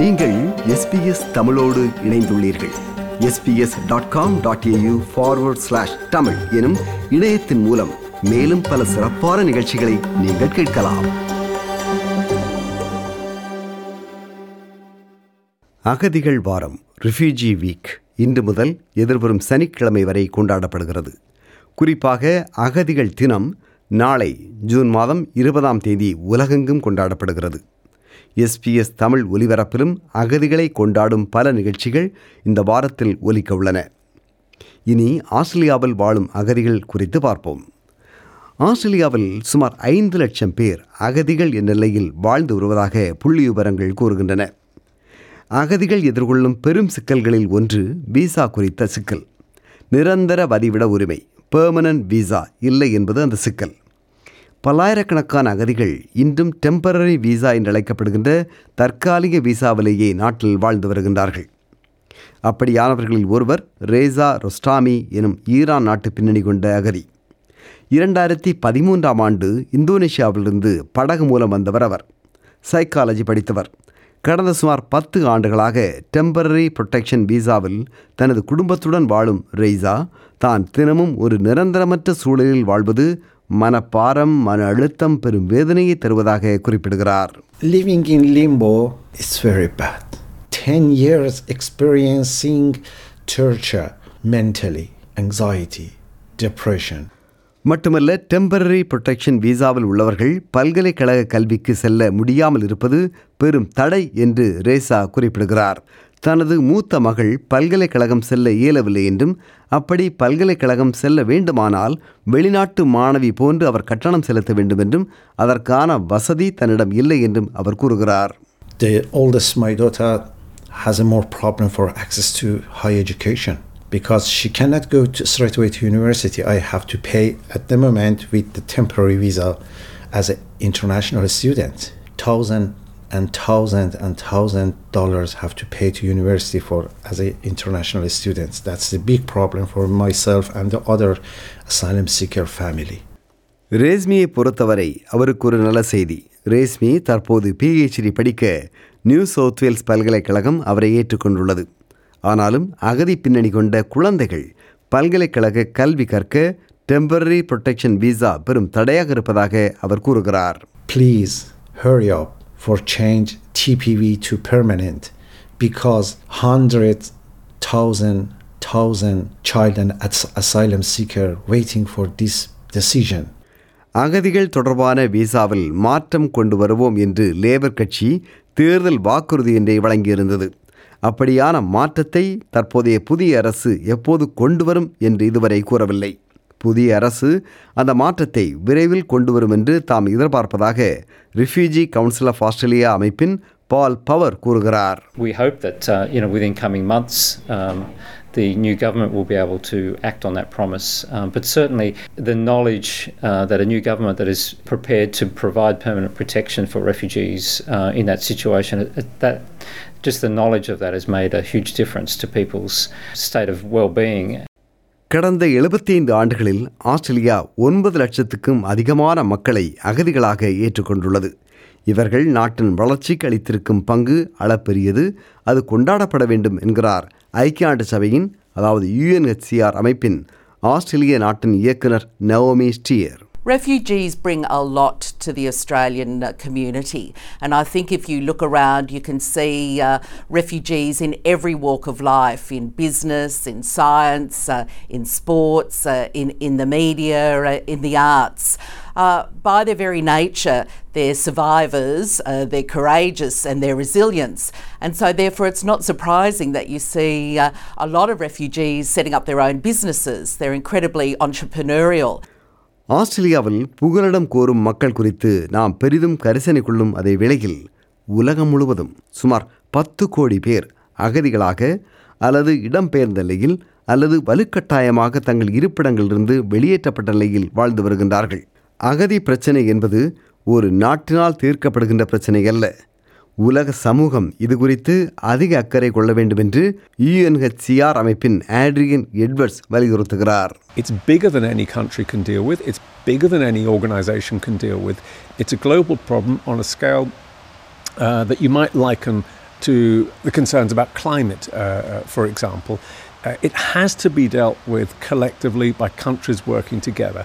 நீங்கள் எஸ்பிஎஸ் தமிழோடு இணைந்துள்ளீர்கள். SBS dot com dot AU forward slash Tamil எனும் இணையத்தின் மூலம் மேலும் பல சிறப்பான நிகழ்ச்சிகளை நீங்கள் கேட்கலாம். அகதிகள் வாரம் ரிஃப்யூஜி வீக் இன்று முதல் எதிர்வரும் சனிக்கிழமை வரை கொண்டாடப்படுகிறது. குறிப்பாக அகதிகள் தினம் நாளை ஜூன் மாதம் இருபதாம் தேதி உலகெங்கும் கொண்டாடப்படுகிறது. எஸ்பிஎஸ் தமிழ் ஒலிபரப்பிலும் அகதிகளை கொண்டாடும் பல நிகழ்ச்சிகள் இந்த வாரத்தில் ஒலிக்க உள்ளன. இனி ஆஸ்திரேலியாவில் வாழும் அகதிகள் குறித்து பார்ப்போம். ஆஸ்திரேலியாவில் சுமார் ஐந்து லட்சம் பேர் அகதிகள் என்ற நிலையில் வாழ்ந்து வருவதாக புள்ளி விவரங்கள் கூறுகின்றன. அகதிகள் எதிர்கொள்ளும் பெரும் சிக்கல்களில் ஒன்று விசா குறித்த சிக்கல். நிரந்தர வதிவிட உரிமை பெர்மனன்ட் விசா இல்லை என்பது அந்த சிக்கல். பல்லாயிரக்கணக்கான அகதிகள் இன்றும் டெம்பரரி விசா என்று அழைக்கப்படுகின்ற தற்காலிக விசாவிலேயே நாட்டில் வாழ்ந்து வருகின்றார்கள். அப்படியானவர்களில் ஒருவர் ரேசா ரொஸ்டாமி எனும் ஈரான் நாட்டு பின்னணி கொண்ட அகதி. இரண்டாயிரத்தி பதிமூன்றாம் ஆண்டு இந்தோனேஷியாவிலிருந்து படகு மூலம் வந்தவர் அவர். சைக்காலஜி படித்தவர். கடந்த சுமார் பத்து ஆண்டுகளாக டெம்பரரி புரொடெக்ஷன் விசாவில் தனது குடும்பத்துடன் வாழும் ரெய்சா தான் தினமும் ஒரு நிரந்தரமற்ற சூழலில் வாழ்வது மனப்பாரம் மன அழுத்தம் பெரும் வேதனையை தருவதாக குறிப்பிடுகிறார் Living in limbo is very bad. 10 years experiencing torture mentally, anxiety, depression. மட்டுமல்ல டெம்பரரி புரொடெக்ஷன் விசாவில் உள்ளவர்கள் பல்கலைக்கழக கல்விக்கு செல்ல முடியாமல் இருப்பது பெரும் தடை என்று ரேசா குறிப்பிடுகிறார் தனது மூத்த மகள் பல்கலைக்கழகம் செல்ல இயலவில்லை என்றும் அப்படி பல்கலைக்கழகம் செல்ல வேண்டுமானால் வெளிநாட்டு மாணவி போன்று அவர் கட்டணம் செலுத்த வேண்டும் என்றும் அதற்கான வசதி தன்னிடம் இல்லை என்றும் அவர் கூறுகிறார் The oldest, my daughter, has a more problem for access to higher education because she cannot go to, straight away to university. I have to pay at the moment with the temporary visa as an international student. Thousand and thousand and thousand dollars have to pay to university for as a international students. That's the big problem for myself and the other asylum seeker family. ரேஸ்மியை பொறுத்தவரை அவருக்கு ஒரு நல்ல செய்தி ரேஸ்மி தற்போது PhD படிக்க new south Wales பல்கலைக்கழகம் அவரை ஏற்றுக்கொண்டுள்ளது ஆனாலும் அகதி பின்னணி கொண்ட குழந்தைகள் பல்கலைக்கழக கல்வி கற்க டெம்பரரி புரொடெக்ஷன் விசா பெரும் தடையாக இருப்பதாக அவர் கூறுகிறார் Please hurry up for change TPV to permanent because hundred thousand thousand child and as- asylum seeker waiting for this decision. அகதிகள் தொடர்பான விசாவில் மாற்றம் கொண்டு வருவோம் என்று லேபர் கட்சி தேர்தல் வாக்குறுதியின்றி வழங்கியிருந்தது அப்படியான மாற்றத்தை தற்போதைய புதிய அரசு எப்போது கொண்டு வரும் என்று இதுவரை கூறவில்லை புதிய அரசு அந்த மாற்றத்தை விரைவில் கொண்டு வரும் என்று தாம் எதிர்பார்ப்பதாக ரிஃப்யூஜி கவுன்சில் ஆஃப் ஆஸ்திரேலியா அமைப்பின் பால் பவர் கூறுகிறார் We hope that uh, you know within coming months um, the new government will be able to act on that promise. Um, but certainly the knowledge uh, that a new government that is prepared to provide permanent protection for refugees uh, in that situation, uh, that just the knowledge of that has made a huge difference to people's state of well-being கடந்த 75 ஆண்டுகளில் Australia ஒன்பது லட்சத்துக்கும் அதிகமான மக்களை அகதிகளாக ஏற்றுக்கொண்டுள்ளது. இவர்கள் நாட்டின் வளர்ச்சிக்கு அளித்திருக்கும் பங்கு அளப்பெரியது. அது கொண்டாடப்பட வேண்டும் என்கிறார் ஐக்கிய நாட்டு சபையின் அதாவது யுஎன்ஹெச்சிஆர் அமைப்பின் ஆஸ்திரேலிய நாட்டின் இயக்குனர் Naomi Steer. Refugees bring a lot to the Australian uh, community, and I think if you look around, you can see uh, refugees in every walk of life in business, in science, uh, in sports, uh, in, in the media, uh, in the arts. Uh, by their very nature, they're survivors, they're courageous, and they're resilient. And so, therefore, it's not surprising that you see a lot of refugees setting up their own businesses. They're incredibly entrepreneurial. ஆஸ்திரேலியாவில் புகலிடம் கோரும் மக்கள் குறித்து நாம் பெரிதும் கரிசனை கொள்ளும் அதே வேளையில் உலகம் முழுவதும் சுமார் பத்து கோடி பேர் அகதிகளாக அல்லது இடம்பெயர்ந்த நிலையில் அல்லது வலுக்கட்டாயமாக தங்கள் இருப்பிடங்களிலிருந்து வெளியேற்றப்பட்ட நிலையில் வாழ்ந்து வருகின்றார்கள். அகதி பிரச்சனை என்பது ஒரு நாட்டினால் தீர்க்கப்படுகின்ற பிரச்சனை அல்ல. உலக சமூகம் இது குறித்து அதிக அக்கறை கொள்ள வேண்டும் என்று யுஎன்ஹெச்சிஆர் அமைப்பின் ஆட்ரியன் எட்வர்ட்ஸ் வலியுறுத்துகிறார் It's bigger than any country can deal with. It's bigger than any organization can deal with. It's a global problem on a scale uh, that you might liken to the concerns about climate, uh, for example, uh, it has to be dealt with collectively by countries working together.